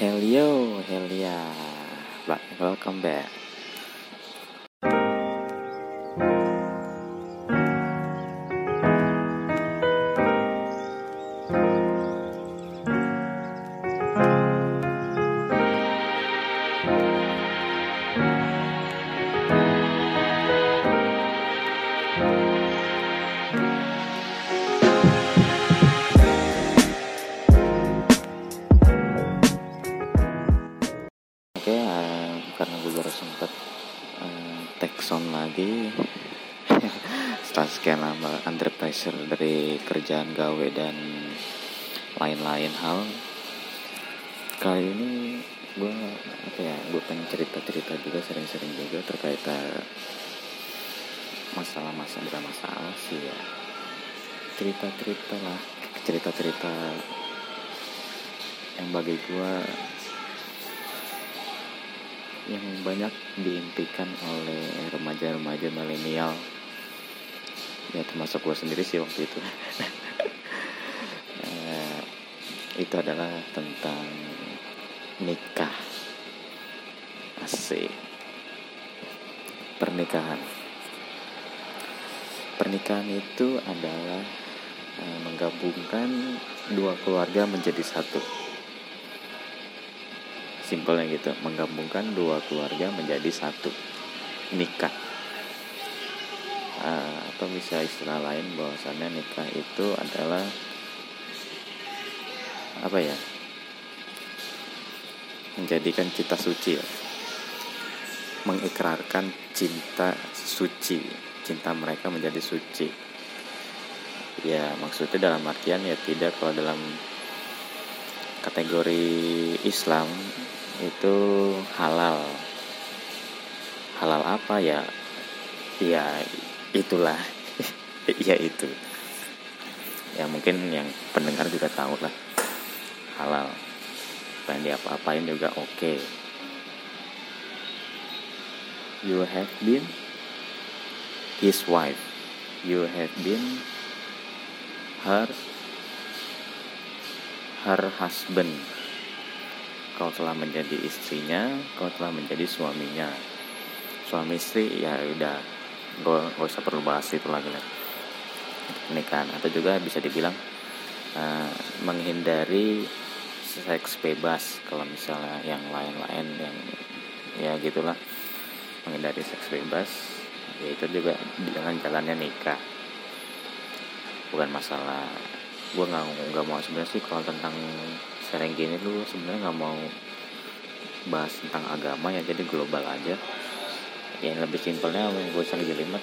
Hello, Helia, welcome back. Milenial. Ya termasuk gue sendiri sih waktu itu. Eh, itu adalah tentang nikah. Asik. Pernikahan. Pernikahan itu adalah eh, menggabungkan dua keluarga menjadi satu. Simpelnya gitu menggabungkan dua keluarga menjadi satu. Nikah Ah, atau bisa istilah lain bahwasannya nikah itu adalah apa ya menjadikan cita suci ya. mengikrarkan cinta suci cinta mereka menjadi suci. Ya maksudnya dalam artian ya tidak kalau dalam kategori Islam itu halal. Halal apa ya? Ya itulah. Ya itu. Ya mungkin yang pendengar juga tahu lah. Halal. Pengen diapa-apain juga oke. You have been his wife. You have been her her husband. Kau telah menjadi istrinya kau telah menjadi suaminya. Suami istri ya udah gak, usah perlu bahas itu lagi lah. Pernikahan. Atau juga bisa dibilang eh, menghindari seks bebas. Kalau misalnya yang lain-lain yang ya gitulah. Menghindari seks bebas ya itu juga dengan jalannya nikah. Bukan masalah gue nggak nggak mau sebenarnya sih kalau tentang sering gini lu sebenarnya nggak mau bahas tentang agama ya jadi global aja yang lebih simpelnya gue usah jelimet.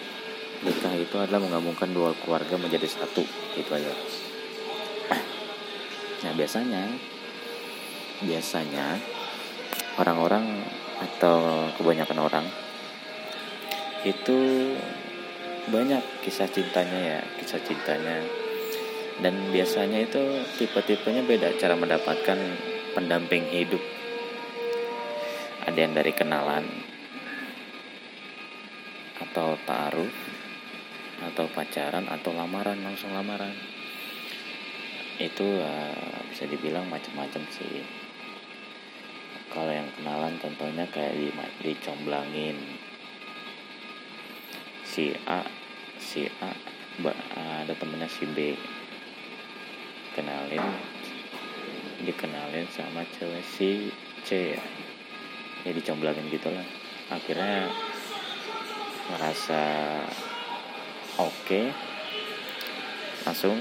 Nikah itu adalah menggabungkan dua keluarga menjadi satu itu aja. Nah biasanya biasanya orang-orang atau kebanyakan orang itu banyak kisah cintanya ya kisah cintanya. Dan biasanya itu tipe-tipenya beda cara mendapatkan pendamping hidup. Ada yang dari kenalan atau taruh atau pacaran atau lamaran langsung lamaran. Itu uh, bisa dibilang macam-macam sih. Kalau yang kenalan contohnya kayak di dicomblangin. Si A si A ada temennya si B. Kenalin dikenalin sama cewek si C ya. Ya dicomblangin gitu lah. Akhirnya ngerasa oke langsung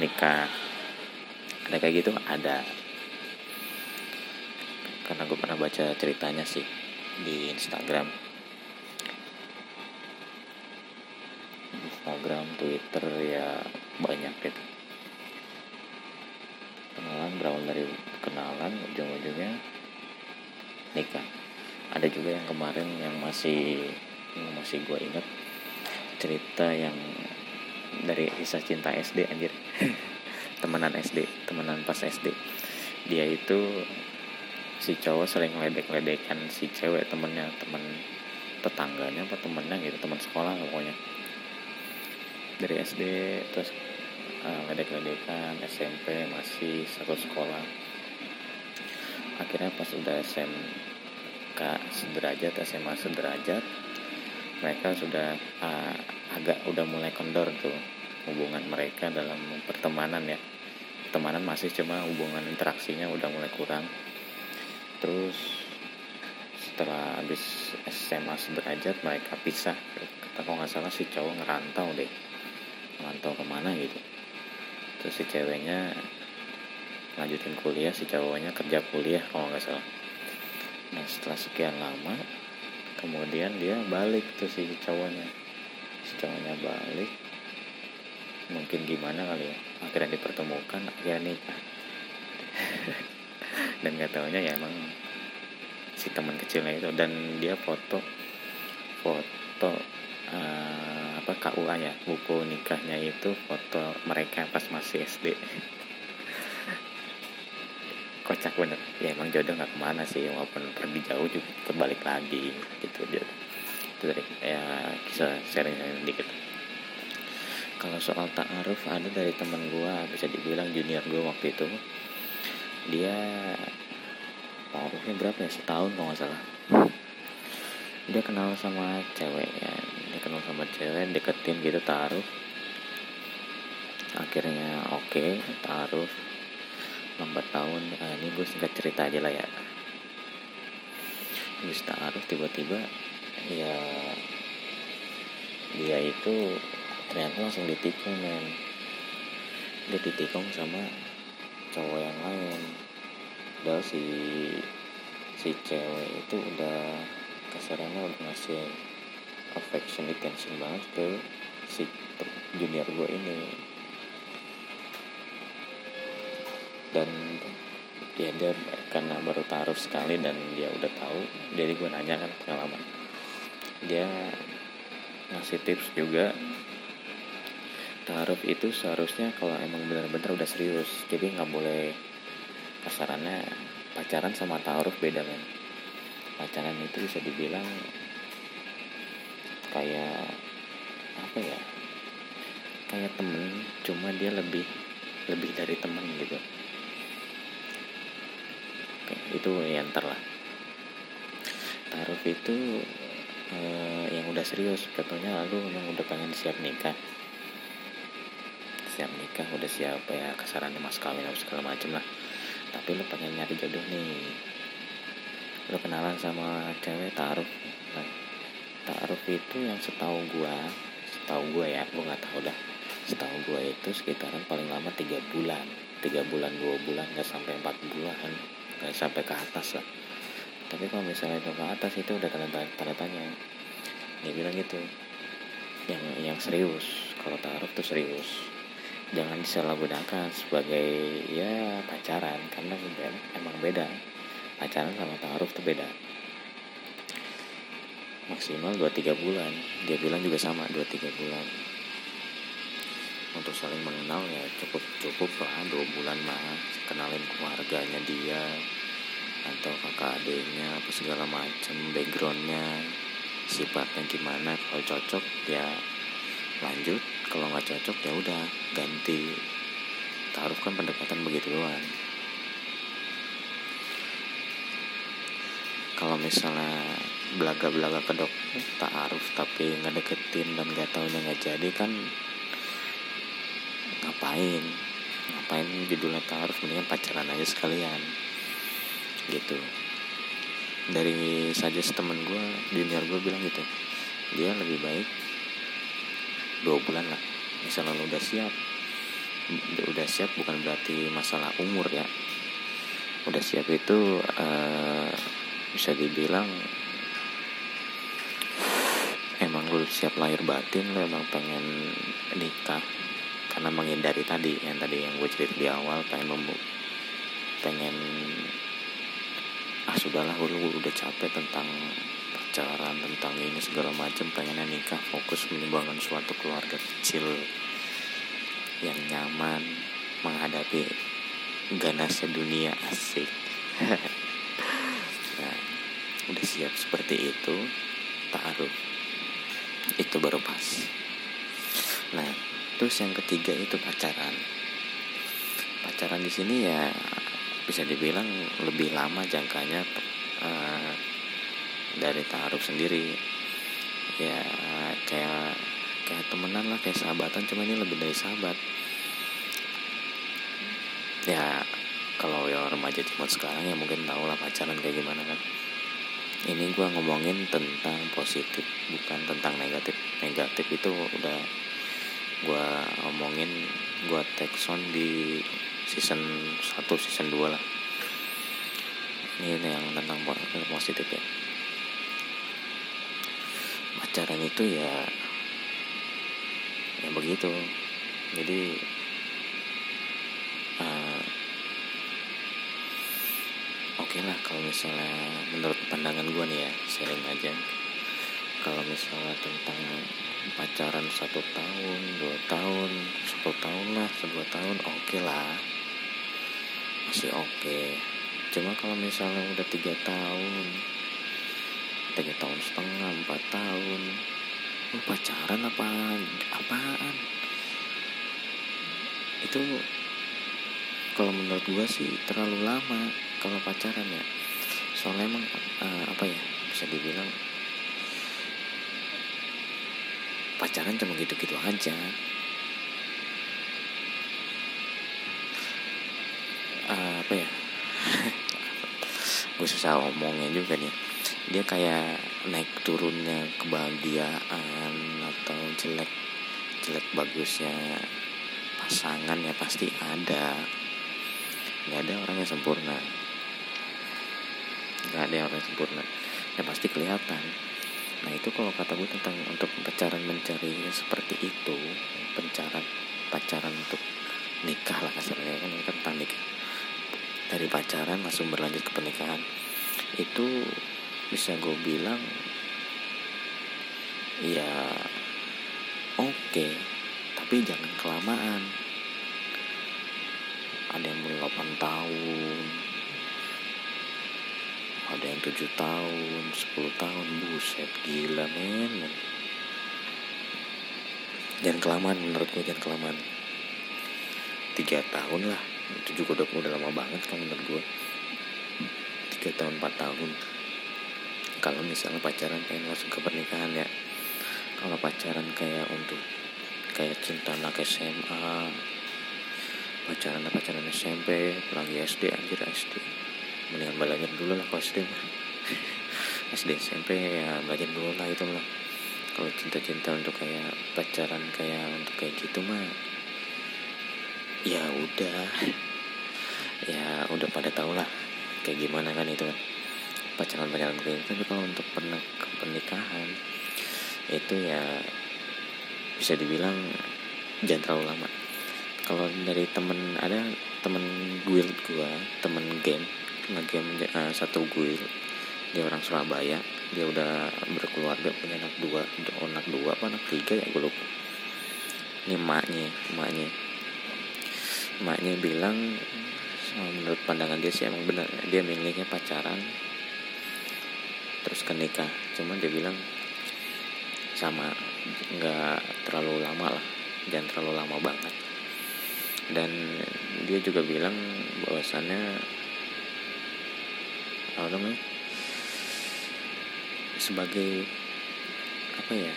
nikah. Ada kayak gitu? Ada. Karena gue pernah baca ceritanya sih di Instagram. Instagram Twitter ya banyak gitu. Kenalan berawal dari kenalan ujung-ujungnya nikah. Ada juga yang kemarin yang masih yang masih gue inget cerita yang dari kisah cinta SD anjir. Temenan SD temenan pas SD dia itu si cowok sering ledek-ledekan si cewek temennya temen tetangganya apa temennya gitu teman sekolah pokoknya. Dari SD terus uh, ledek-ledekan SMP masih satu sekolah. Akhirnya pas udah SMK sederajat SMA sederajat mereka sudah uh, agak udah mulai kendor tuh hubungan mereka dalam pertemanan ya. Pertemanan masih cuma hubungan interaksinya udah mulai kurang. Terus setelah habis SMA sederajat mereka pisah. Kata kalau nggak salah si cowok ngerantau deh. Ngerantau ke mana gitu. Terus si ceweknya lanjutin kuliah si cowoknya kerja kuliah kalau nggak salah. Nah setelah sekian lama kemudian dia balik tuh si cowoknya. Si cowoknya balik. Mungkin gimana kali ya? Akhirnya dipertemukan akhirnya nikah. Dan nggak tahunya ya emang si teman kecilnya itu. Dan dia foto foto uh, apa KUA ya. Buku nikahnya itu foto mereka pas masih SD kocak bener. Ya emang jodoh nggak ke mana sih walaupun pergi jauh juga kebalik lagi gitu dia itu dari ya kisah sharing dikit. Kalau soal ta'aruf ada dari teman gua bisa dibilang junior gua waktu itu. Dia ta'arufnya berapa ya? Setahun kalau nggak salah. Dia kenal sama cewek ya. Dia kenal sama cewek deketin gitu ta'aruf. Akhirnya oke okay, ta'aruf lambat tahun. Uh, ini gue singkat cerita aja lah ya. Habis taruh tiba-tiba ya dia itu ternyata langsung ditikung men. Dia ditikung sama cowok yang lain. Padahal si si cewek itu udah kasarannya udah ngasih affection attention banget ke si junior gue ini dan ya dia karena baru taruh sekali dan dia udah tahu jadi gue nanya kan pengalaman. Dia ngasih tips juga taruh itu seharusnya kalau emang benar-benar udah serius. Jadi nggak boleh kasarannya pacaran sama taruh beda kan pacaran itu bisa dibilang kayak apa ya kayak temen cuma dia lebih lebih dari temen gitu itu ya ntar lah taruh itu eh, yang udah serius. Katanya lalu memang udah pengen siap nikah. Siap nikah udah siap ya kasarannya mas kawin atau segala macem lah. Tapi lu pengen nyari jodoh nih. Lu kenalan sama cewek taruh nah, taruh itu yang setahu gua setahu gua ya gua nggak tahu dah. Setahu gua itu sekitaran paling lama tiga bulan. Tiga bulan dua bulan nggak sampai empat bulan nggak sampai ke atas lah. Tapi kalau misalnya itu ke atas itu udah tanda, tanda tanya. Dia bilang gitu yang yang serius kalau taruh tuh serius. Jangan disalahgunakan sebagai ya pacaran karena emang beda. Pacaran sama taruh tuh beda. Maksimal 2-3 bulan. Dia bilang juga sama 2-3 bulan untuk saling mengenal ya cukup cukup lah dua bulan mah. Kenalin keluarganya dia atau kakak adiknya apa segala macam backgroundnya sifatnya gimana. Kalau cocok ya lanjut. Kalau nggak cocok ya udah ganti. Taruh kan pendekatan begitu doang. Kalau misalnya belaga-belaga kedok taaruf tapi nggak deketin dan nggak tahunya nggak jadi kan ngapain? Ngapain judulnya taruh mendingan pacaran aja sekalian. Gitu. Dari saja temen gue junior gue bilang gitu. Dia lebih baik dua bulan lah. Misalnya lo udah siap. Udah siap bukan berarti masalah umur ya. Udah siap itu uh, bisa dibilang emang lu siap lahir batin lu emang pengen nikah karena menghindari tadi yang tadi yang gue cerita di awal pengen membu pengen ah sudahlah gue udah capek tentang pacaran tentang ini segala macam pengennya nikah fokus menyumbangkan suatu keluarga kecil yang nyaman menghadapi ganasnya dunia asik. Nah udah siap seperti itu taruh. Itu baru pas. Nah terus yang ketiga itu pacaran. Pacaran di sini ya bisa dibilang lebih lama jangkanya uh, dari taruh sendiri. Ya kayak kayak temenan lah kayak sahabatan cuma ini lebih dari sahabat. Ya kalau yang remaja zaman sekarang ya mungkin tahu lah pacaran kayak gimana kan. Ini gue ngomongin tentang positif bukan tentang negatif. Negatif itu udah gue ngomongin gue on di season 1 season 2 lah. Ini yang tentang positif ya. Pacaran itu ya ya begitu. Jadi uh, oke okay lah kalau misalnya menurut pandangan gue nih ya sharing aja. Kalau misalnya tentang pacaran satu tahun dua tahun satu tahun lah sebuah tahun oke okay lah. Masih oke. Okay. cuma kalau misalnya udah tiga tahun tiga tahun setengah empat tahun pacaran apa apaan? Itu kalau menurut gue sih terlalu lama kalau pacaran ya. Soalnya emang uh, apa ya bisa dibilang pacaran cuma gitu-gitu aja. Apa ya? Gue susah ngomongnya juga nih. Dia kayak naik turunnya kebahagiaan atau jelek jelek bagusnya pasangan ya pasti ada. Nggak ada orang yang sempurna. Nggak ada orang yang sempurna. Ya pasti kelihatan nah itu kalau kata gue tentang untuk pacaran mencari seperti itu pacaran pacaran untuk nikah lah kasarnya kan kan tentang dari pacaran langsung berlanjut ke pernikahan. Itu bisa gue bilang ya oke okay, tapi jangan kelamaan. Ada yang mulai 8 tahun ada yang 7 tahun 10 tahun. Buset gila men. Jangan kelamaan menurut gue jangan kelamaan. Tiga tahun lah. Itu juga udah, udah lama banget kan menurut gue tiga tahun 4 tahun. Kalau misalnya pacaran pengen langsung ke pernikahan ya. Kalau pacaran kayak untuk kayak cinta anak SMA pacaran pacaran SMP lagi SD anjir SD mendingan belajar dulu lah pas SD SD SMP ya belajar dulu lah itu lah kalau cinta-cinta untuk kayak pacaran kayak untuk kayak gitu mah ya udah. Ya udah pada tau lah kayak gimana kan itu. Kan pacaran-pacaran kayak gitu kalau untuk pernah pernikahan itu ya bisa dibilang jangan terlalu lama. Kalau dari temen ada temen guild gua temen game ngegame uh, satu guild dia orang Surabaya. Dia udah berkeluarga punya anak dua. Anak dua apa anak tiga ya gue lupa. Ini emaknya emaknya. Emaknya bilang menurut pandangan dia sih emang benar. Dia milihnya pacaran terus ke nikah. Cuman dia bilang sama nggak terlalu lama lah. Jangan terlalu lama banget. Dan dia juga bilang bahwasannya apa namanya sebagai apa ya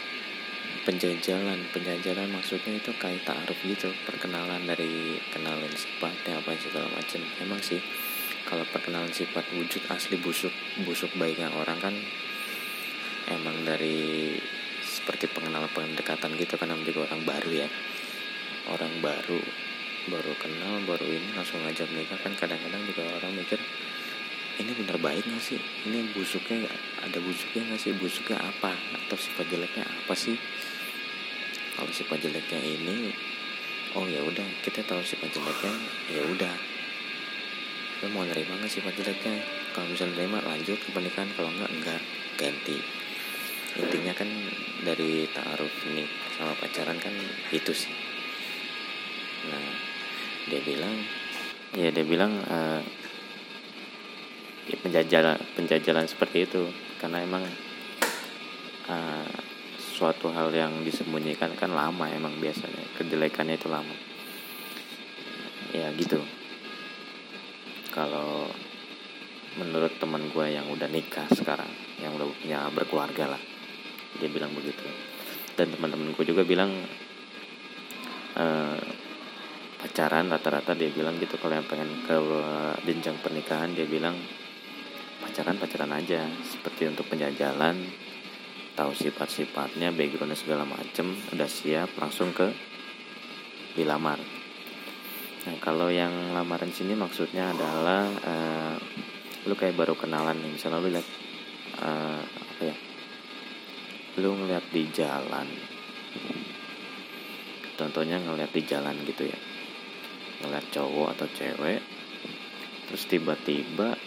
penjajalan. Penjajalan maksudnya itu kayak taruh gitu. Perkenalan dari kenalan sifatnya apa segala macam. Emang sih kalau perkenalan sifat wujud asli busuk busuk baiknya orang kan emang dari seperti pengenalan pendekatan gitu kan juga orang baru ya. Orang baru baru kenal baru ini langsung ngajak nikah kan kadang-kadang juga orang mikir ini bener baik gak sih? Ini busuknya ada busuknya gak sih? Busuknya apa? Atau sifat jeleknya apa sih? Kalau sifat jeleknya ini oh ya udah kita tahu sifat jeleknya ya udah. Lo mau nerima nggak sifat jeleknya? Kalau misalnya nerima lanjut ke pernikahan kalau enggak enggak ganti. Intinya kan dari taruh nih sama pacaran kan itu sih. Nah dia bilang ya dia bilang uh, penjajalan penjajalan seperti itu. Karena emang uh, suatu hal yang disembunyikan kan lama emang biasanya. Kejelekannya itu lama. Ya gitu. Kalau menurut teman gue yang udah nikah sekarang yang udah punya berkeluarga lah dia bilang begitu. Dan teman-teman gue juga bilang uh, pacaran rata-rata dia bilang gitu. Kalau yang pengen ke jenjang pernikahan dia bilang pacaran pacaran aja seperti untuk penjajalan tahu sifat-sifatnya backgroundnya segala macem udah siap langsung ke dilamar. Nah kalau yang lamaran sini maksudnya adalah uh, lu kayak baru kenalan nih misalnya lu lihat uh, apa ya lu ngeliat di jalan contohnya ngeliat di jalan gitu ya ngeliat cowok atau cewek terus tiba-tiba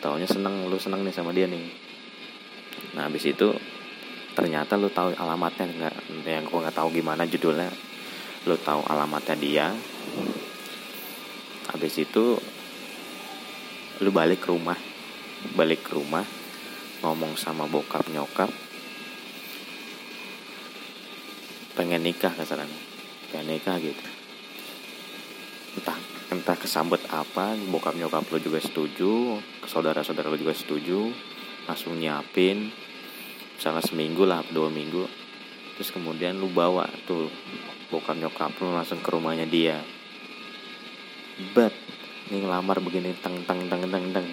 taunya seneng lu seneng nih sama dia nih. Nah habis itu ternyata lu tahu alamatnya nggak yang gua nggak tahu gimana judulnya. Lu tahu alamatnya dia. Habis itu lu balik ke rumah balik ke rumah ngomong sama bokap nyokap. Pengen nikah kasarannya pengen nikah gitu. Entah entah kesambet apa bokap nyokap lo juga setuju saudara saudara lo juga setuju langsung nyiapin misalnya seminggu lah dua minggu. Terus kemudian lu bawa tuh bokap nyokap lu langsung ke rumahnya dia. Bet nih ngelamar begini teng teng teng teng teng.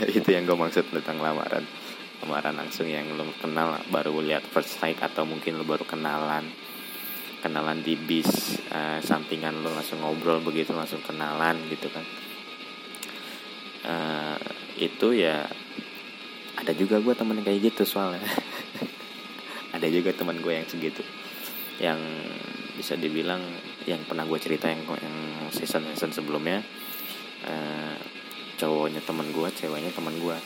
Itu yang gue maksud tentang lamaran. Lamaran langsung yang lo kenal baru lihat first sight atau mungkin lo baru kenalan kenalan di bis uh, sampingan lo langsung ngobrol begitu langsung kenalan gitu kan. Uh, itu ya ada juga gue temen kayak gitu soalnya. Ada juga teman gue yang segitu. Yang bisa dibilang yang pernah gue cerita yang yang season season sebelumnya uh, cowoknya teman gue ceweknya teman gue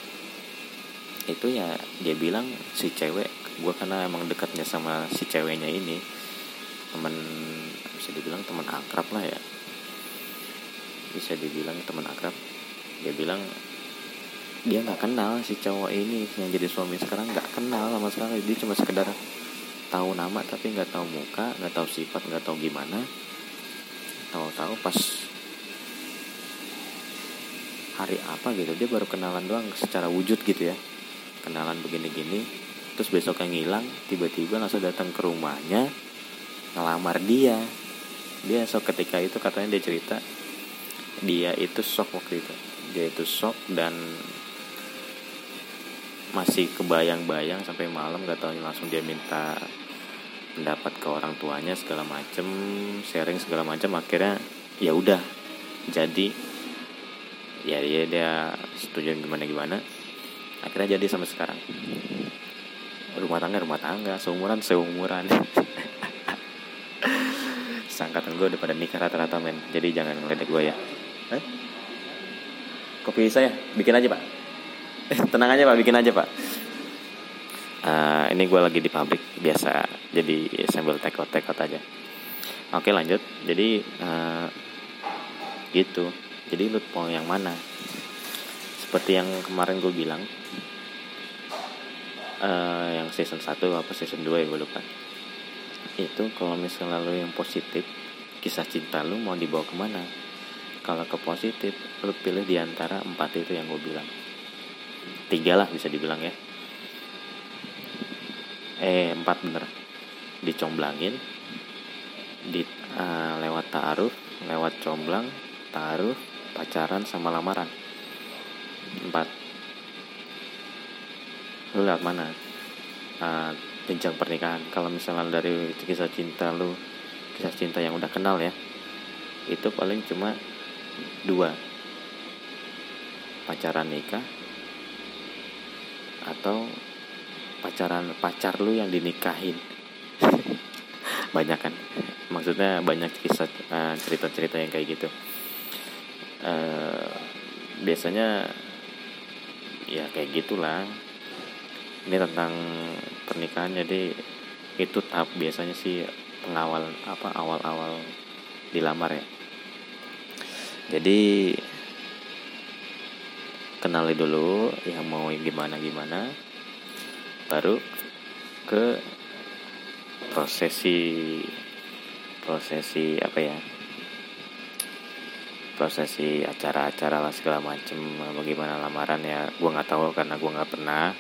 itu ya dia bilang si cewek gue karena emang dekatnya sama si ceweknya ini teman bisa dibilang teman akrab lah ya. Bisa dibilang teman akrab. Dia bilang dia nggak kenal si cowok ini yang jadi suami sekarang nggak kenal sama sekali. Dia cuma sekedar tahu nama tapi nggak tahu muka nggak tahu sifat nggak tahu gimana. Tahu-tahu pas hari apa gitu dia baru kenalan doang secara wujud gitu ya. Kenalan begini-gini terus besoknya ngilang tiba-tiba langsung datang ke rumahnya ngelamar dia. Dia sok ketika itu katanya dia cerita dia itu shock waktu itu. Dia itu shock dan masih kebayang-bayang sampai malam gak tahu langsung dia minta pendapat ke orang tuanya segala macem sharing segala macam akhirnya ya udah. Jadi ya dia dia setuju gimana gimana. Akhirnya jadi sampai sekarang. Rumah tangga rumah tangga seumuran seumuran sangkatan gue udah pada nikah rata-rata men. Jadi jangan ngeledek gue ya. Eh? kopi saya? Bikin aja pak. Tenang aja pak. Bikin aja pak. Uh, ini gue lagi di pabrik biasa. Jadi sambil tekot tekot aja. Oke lanjut. Jadi uh, gitu. Jadi lu mau yang mana? Seperti yang kemarin gue bilang uh, yang season 1 apa season 2 ya gue lupa itu kalau misalnya lo yang positif kisah cinta lu mau dibawa ke mana? Kalau ke positif lu pilih di antara empat itu yang gue bilang. Tiga lah bisa dibilang ya. Eh empat bener. Dicomblangin di uh, lewat taruh lewat comblang taruh pacaran sama lamaran. Empat. Lu lihat mana? Uh, jenjang pernikahan. Kalau misalnya dari kisah cinta lu kisah cinta yang udah kenal ya itu paling cuma dua. Pacaran nikah atau pacaran pacar lu yang dinikahin. Banyak kan? Maksudnya banyak kisah uh, cerita-cerita yang kayak gitu. Uh, biasanya ya kayak gitulah. Ini tentang pernikahan jadi itu tahap biasanya sih pengawal apa awal-awal dilamar ya. Jadi kenali dulu yang mau gimana gimana baru ke prosesi prosesi apa ya prosesi acara-acara lah segala macem bagaimana lamaran ya gue nggak tahu karena gue nggak pernah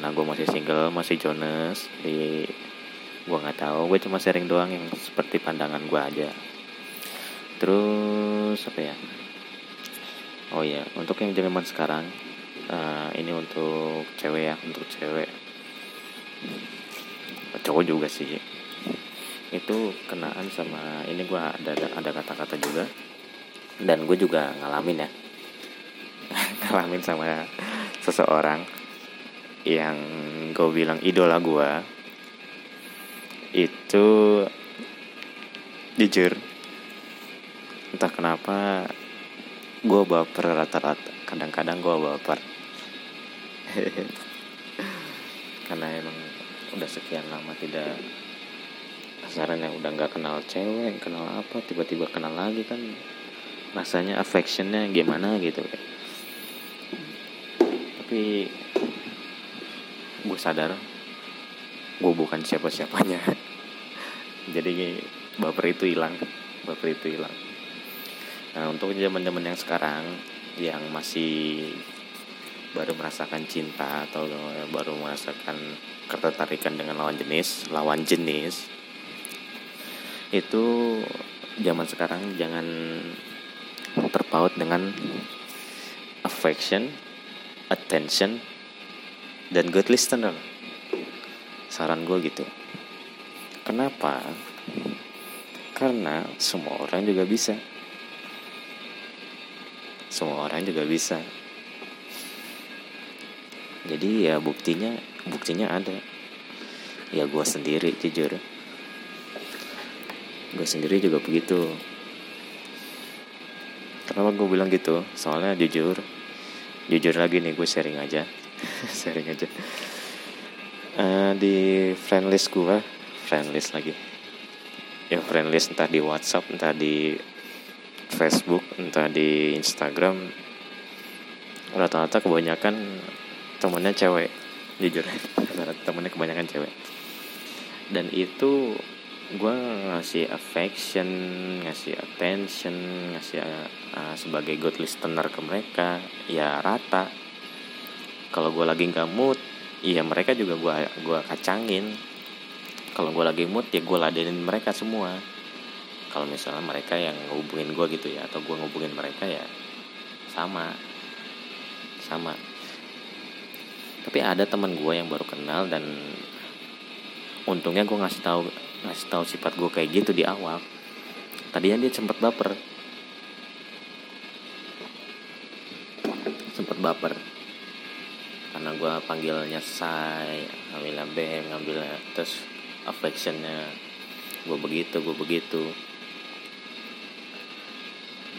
karena gue masih single masih Jonas di gue nggak tahu. Gue cuma sharing doang yang seperti pandangan gue aja. Terus apa ya? Oh ya untuk yang zaman sekarang uh, ini untuk cewek ya untuk cewek. Cowok juga sih. Itu kenaan sama ini gue ada ada kata-kata juga. Dan gue juga ngalamin ya. Ngalamin sama seseorang yang gue bilang idola gue itu jujur entah kenapa gue baper rata-rata. Kadang-kadang gue baper. Karena emang udah sekian lama tidak pasaran yang udah nggak kenal cewek kenal apa tiba-tiba kenal lagi kan rasanya affectionnya gimana gitu tapi gue sadar gue bukan siapa-siapanya. Jadi baper itu hilang baper itu hilang. Nah untuk zaman-zaman yang sekarang yang masih baru merasakan cinta atau baru merasakan ketertarikan dengan lawan jenis lawan jenis itu zaman sekarang jangan terpaut dengan affection, attention, dan good listener. Saran gue gitu. Kenapa? Karena semua orang juga bisa. Semua orang juga bisa. Jadi ya buktinya, buktinya ada. Ya gue sendiri jujur gue sendiri juga begitu kenapa gue bilang gitu soalnya jujur jujur lagi nih gue sharing aja sharing aja. Uh, di friend list gue friend lagi. Ya friend list entah di WhatsApp entah di Facebook entah di Instagram. Rata-rata kebanyakan temennya cewek jujur. Rata-rata temennya kebanyakan cewek. Dan itu gue ngasih affection ngasih attention ngasih uh, sebagai good listener ke mereka. Ya rata kalau gue lagi nggak mood iya mereka juga gue gua kacangin. Kalau gue lagi mood ya gue ladenin mereka semua. Kalau misalnya mereka yang ngubungin gue gitu ya atau gue ngubungin mereka ya sama. Sama. Tapi ada teman gue yang baru kenal dan untungnya gue ngasih tahu ngasih tahu sifat gue kayak gitu di awal. Tadinya dia sempat baper. Sempat baper karena gue panggilnya say ngambil bem ngambil terus affectionnya gue begitu gue begitu.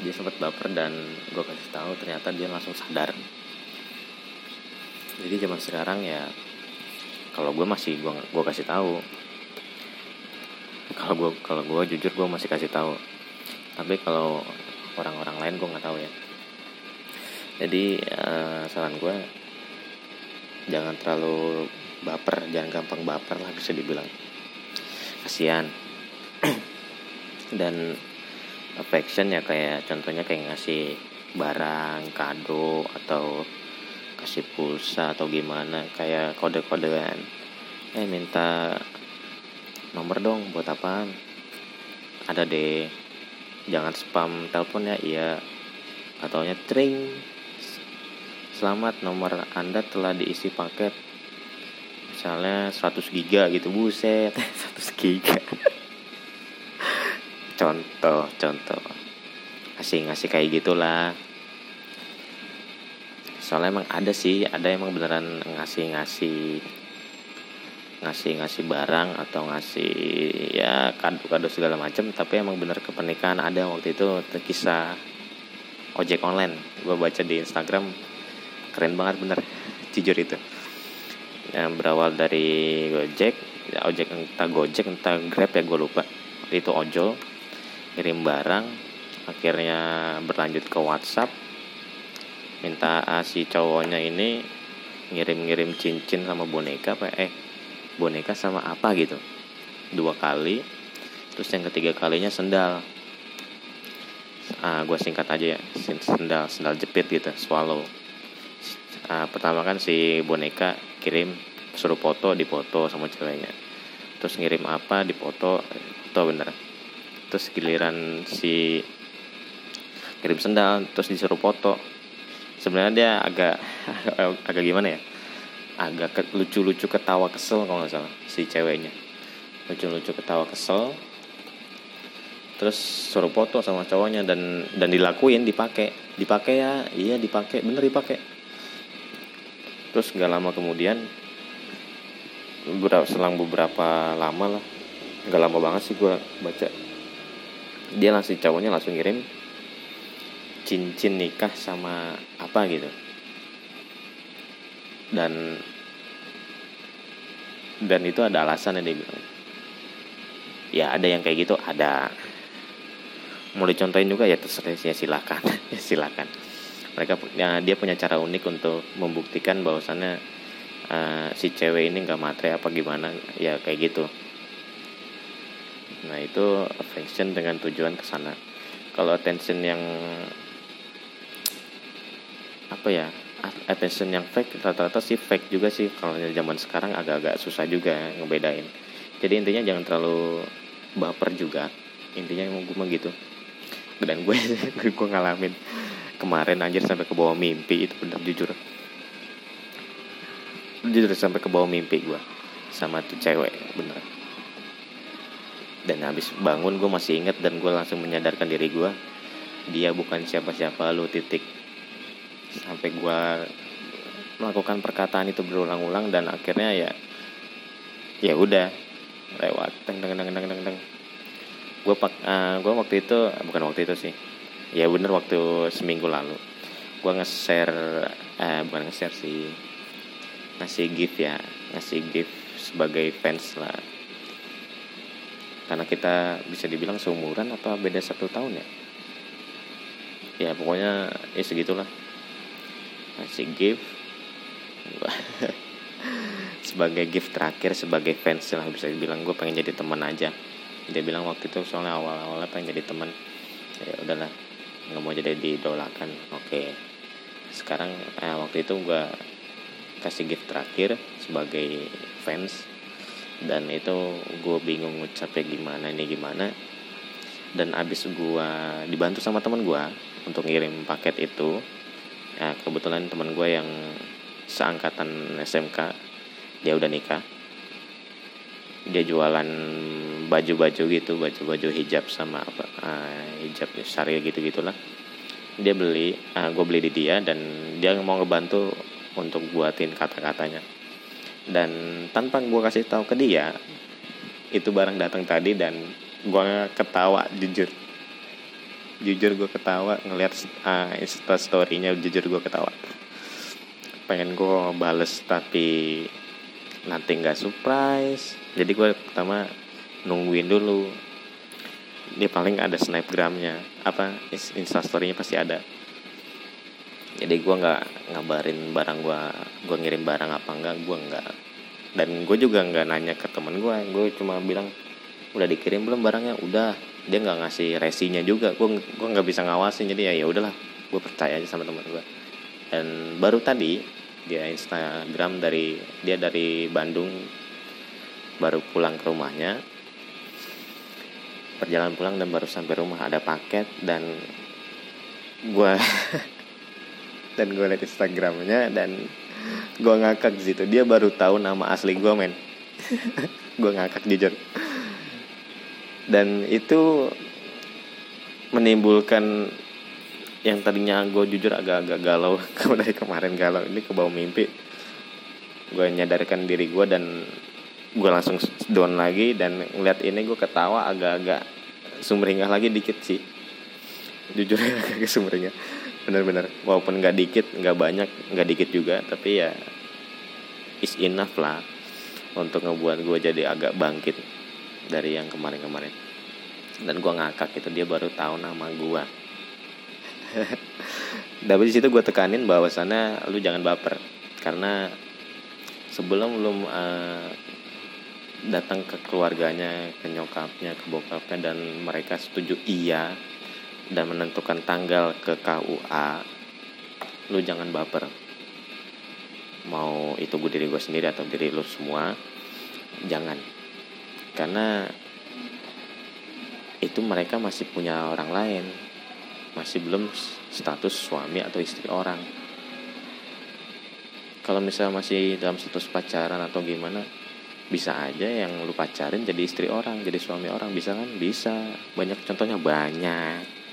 Dia sempat baper dan gue kasih tahu ternyata dia langsung sadar. Jadi zaman sekarang ya kalau gue masih gue gue kasih tahu. Kalau gue kalau gue jujur gue masih kasih tahu. Tapi kalau orang-orang lain gue nggak tahu ya. Jadi uh, saran gue jangan terlalu baper jangan gampang baper lah bisa dibilang. Kasihan. Dan affection ya kayak contohnya kayak ngasih barang kado atau kasih pulsa atau gimana kayak kode-kodean. Eh minta nomor dong buat apaan? Ada deh. Jangan spam telepon ya iya. Katanya tring selamat nomor anda telah diisi paket. Misalnya 100 giga gitu buset. 100 giga. Contoh contoh. Ngasih ngasih kayak gitulah. Soalnya emang ada sih ada emang beneran ngasih ngasih ngasih ngasih barang atau ngasih ya kado-kado segala macam tapi emang bener ke pernikahan ada waktu itu kisah ojek online. Gue baca di Instagram keren banget bener. Jujur itu. Yang berawal dari Gojek ya, ojek entah Gojek entah Grab ya gue lupa. Itu ojol kirim barang akhirnya berlanjut ke WhatsApp. Minta si cowoknya ini ngirim-ngirim cincin sama boneka apa? Eh boneka sama apa? Gitu. Dua kali terus yang ketiga kalinya sendal. Uh, gue singkat aja ya sendal sendal jepit gitu swallow uh, pertama kan si boneka kirim suruh foto di foto sama ceweknya. Terus ngirim apa di foto bener. Terus giliran si kirim sendal terus disuruh foto. Sebenarnya dia agak agak gimana ya? Agak lucu-lucu ketawa kesel kalau nggak salah si ceweknya. Lucu-lucu ketawa kesel. Terus suruh foto sama cowoknya dan dan dilakuin dipakai. Dipakai ya iya dipakai bener dipakai terus nggak lama kemudian beberapa selang beberapa lama lah. Nggak lama banget sih gue baca. Dia langsung cowoknya langsung ngirim cincin nikah sama apa gitu. Dan dan itu ada alasan yang dia bilang. Ya ada yang kayak gitu ada. Mau dicontohin juga ya terserah ya silakan ya silakan mereka ya, dia punya cara unik untuk membuktikan bahwasannya uh, si cewek ini nggak matre apa gimana ya kayak gitu. Nah itu affection dengan tujuan ke sana. Kalau attention yang apa ya attention yang fake rata-rata sih fake juga sih. Kalau zaman sekarang agak-agak susah juga ngebedain. Jadi intinya jangan terlalu baper juga. Intinya gue mah gitu. Dan gue gue ngalamin kemarin anjir sampai ke bawah mimpi. Itu bener jujur. Jujur sampai ke bawah mimpi gue sama tuh cewek bener. Dan habis bangun gue masih inget dan gue langsung menyadarkan diri gue dia bukan siapa-siapa lu titik. Sampai gue melakukan perkataan itu berulang-ulang dan akhirnya ya ya udah lewat. Teng teng teng teng teng gue pak uh, gue waktu itu bukan waktu itu sih ya bener waktu seminggu lalu. Gue nge-share uh, bukan nge-share sih. Ngasih gift ya. Ngasih gift sebagai fans lah. Karena kita bisa dibilang seumuran apa beda satu tahun ya? Ya pokoknya ya segitulah. Ngasih gift. Sebagai gift terakhir sebagai fans lah bisa dibilang. Gue pengen jadi teman aja. Dia bilang waktu itu soalnya awal-awalnya pengen jadi teman. Ya udahlah nggak mau jadi didolakan oke. Sekarang eh, waktu itu gue kasih gift terakhir sebagai fans. Dan itu gue bingung ngucapnya gimana ini gimana. Dan abis gue dibantu sama teman gue untuk ngirim paket itu ya kebetulan teman gue yang seangkatan SMK dia udah nikah. Dia jualan baju-baju gitu baju-baju hijab sama apa uh, hijab syariah gitu gitulah dia beli uh, gue beli di dia dan dia mau ngebantu untuk buatin kata-katanya. Dan tanpa gue kasih tahu ke dia itu barang datang tadi dan gue ketawa jujur. Jujur gue ketawa ngelihat uh, insta storynya jujur gue ketawa. Pengen gue bales tapi nanti nggak surprise. Jadi gue pertama nungguin dulu. Dia paling ada snapgramnya. Apa instastorynya pasti ada. Jadi gue nggak ngabarin barang gue gue ngirim barang apa enggak gue nggak. Dan gue juga nggak nanya ke temen gue gue cuma bilang udah dikirim belum barangnya? Udah. Dia nggak ngasih resinya juga. Gue gue nggak bisa ngawasin. Jadi ya ya udahlah gue percaya aja sama teman gue dan baru tadi dia Instagram dari dia dari Bandung baru pulang ke rumahnya perjalanan pulang dan baru sampai rumah. Ada paket dan gue dan gue liat Instagramnya dan gue ngakak di situ. Dia baru tahu nama asli gue men. Gue ngakak jujur. Dan itu menimbulkan yang tadinya gue jujur agak-agak galau dari kemarin galau ini ke bawah mimpi. Gue nyadarkan diri gue dan gue langsung down lagi dan ngeliat ini gue ketawa agak-agak sumringah lagi dikit sih. Jujur agak sumringah. Bener-bener walaupun nggak dikit nggak banyak nggak dikit juga tapi ya is enough lah untuk ngebuat gue jadi agak bangkit dari yang kemarin-kemarin. Dan gue ngakak itu dia baru tahu nama gue tapi di situ gue tekanin bahwasannya lu jangan baper karena sebelum lu uh, datang ke keluarganya ke nyokapnya ke bokapnya dan mereka setuju iya dan menentukan tanggal ke KUA lu jangan baper. Mau itu gue diri gue sendiri atau diri lu semua jangan. Karena itu mereka masih punya orang lain masih belum status suami atau istri orang. Kalau misalnya masih dalam status pacaran atau gimana bisa aja yang lu pacarin jadi istri orang jadi suami orang. Bisa kan? Bisa. Banyak contohnya banyak.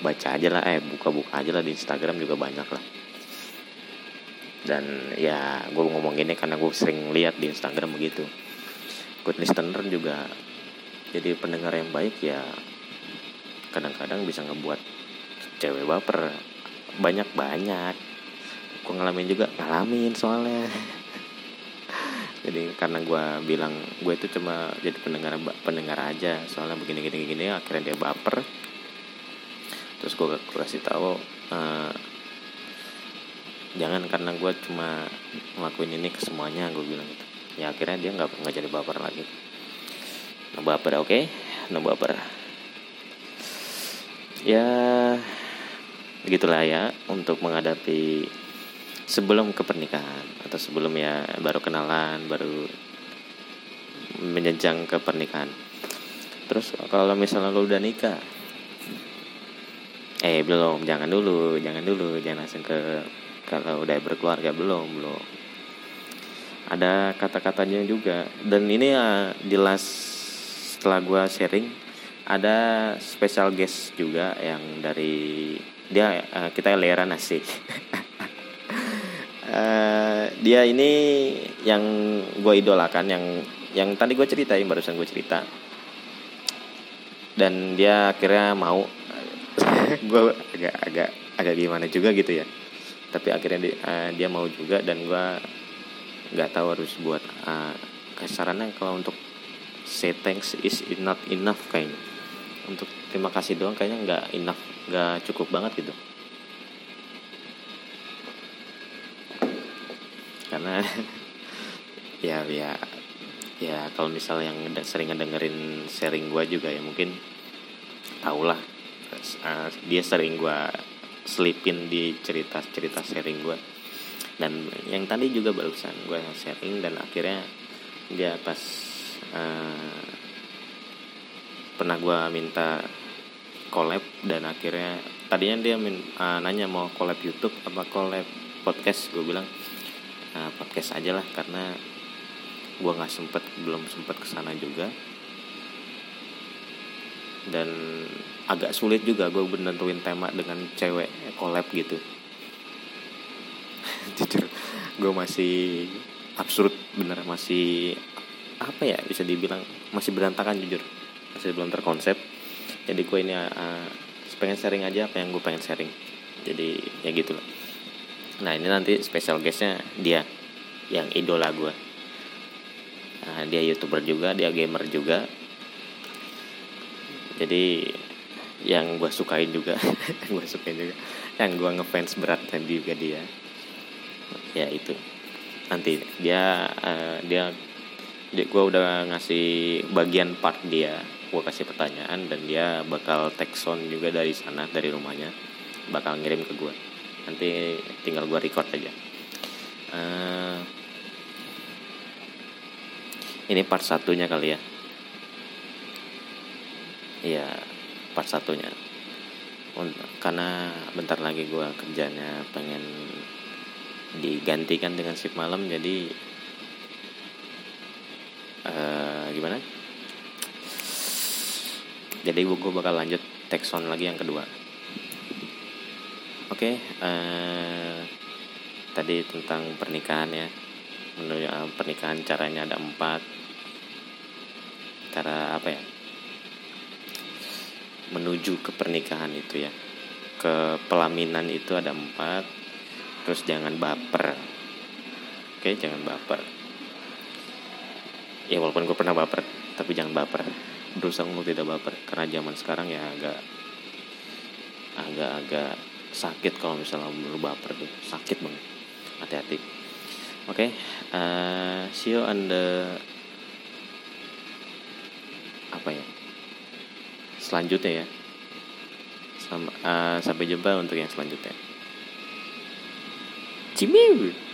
Baca aja lah eh buka-buka aja lah di Instagram juga banyak lah. Dan ya gue ngomong ini karena gue sering lihat di Instagram begitu. Good listener juga jadi pendengar yang baik ya kadang-kadang bisa ngebuat cewek baper. Banyak banyak gue ngalamin juga ngalamin soalnya jadi karena gue bilang gue itu cuma jadi pendengar pendengar aja. Soalnya begini gini gini akhirnya dia baper. Terus gue, kasih tahu uh, jangan karena gue cuma ngelakuin ini ke semuanya gue bilang gitu. Ya akhirnya dia nggak nggak jadi baper lagi. No baper oke? Okay? no baper. Ya begitulah ya untuk menghadapi sebelum ke pernikahan atau sebelum ya baru kenalan baru menjenjang ke pernikahan. Terus kalau misalnya lo udah nikah eh belum jangan dulu jangan dulu jangan langsung ke kalau udah berkeluarga belum belum. Ada kata-katanya juga dan ini ya jelas setelah gue sharing ada special guest juga yang dari dia uh, kita layera nasi uh, dia ini yang gue idolakan yang yang tadi gue cerita yang barusan gue cerita. Dan dia akhirnya mau. Gue agak agak agak gimana juga gitu ya. Tapi akhirnya di, uh, dia mau juga dan gue nggak tahu harus buat uh, kasarannya. Kalau untuk say thanks is not enough kayaknya. Untuk terima kasih doang kayaknya nggak enough nggak cukup banget gitu karena ya ya ya kalau misalnya yang sering ngedengerin sharing gue juga ya mungkin tau lah uh, dia sering gue selipin di cerita-cerita sharing gue dan yang tadi juga barusan gue sharing dan akhirnya dia pas uh, pernah gue minta collab dan akhirnya tadinya dia min, uh, nanya mau collab YouTube apa collab podcast gue bilang uh, podcast aja lah karena gue nggak sempet belum sempet ke sana juga. Dan agak sulit juga gue nentuin tema dengan cewek collab gitu. Jujur gue masih absurd bener masih apa ya bisa dibilang masih berantakan jujur. Masih belum terkonsep. Jadi gue ini uh, pengen sharing aja apa yang gue pengen sharing. Jadi ya gitu loh nah ini nanti special guestnya dia yang idola gue nah, dia youtuber juga dia gamer juga. Jadi yang gue sukain juga gue sukain juga. Yang gue ngefans berat dan juga dia. Ya itu. Nanti dia uh, dia, dia gue udah ngasih bagian part dia. Gue kasih pertanyaan dan dia bakal text juga dari sana dari rumahnya. Bakal ngirim ke gue nanti tinggal gue record aja. Uh, ini part satunya kali ya. Iya part satunya. Karena bentar lagi gue kerjanya pengen digantikan dengan shift malam jadi uh, gimana? Jadi gue bakal lanjut text on lagi yang kedua oke okay, uh, eh, tadi tentang pernikahan ya. Menurut uh, pernikahan caranya ada empat. Cara apa ya? Menuju ke pernikahan itu ya. Ke pelaminan itu ada empat. Terus jangan baper. Oke jangan baper. Ya walaupun gue pernah baper tapi jangan baper. Berusaha untuk tidak baper. Karena zaman sekarang ya agak agak-agak sakit kalau misalnya lu baper tuh. Sakit banget. Hati-hati. Oke okay. uh, see you on the apa ya? Selanjutnya ya. Sama, uh, sampai jumpa untuk yang selanjutnya. Cimil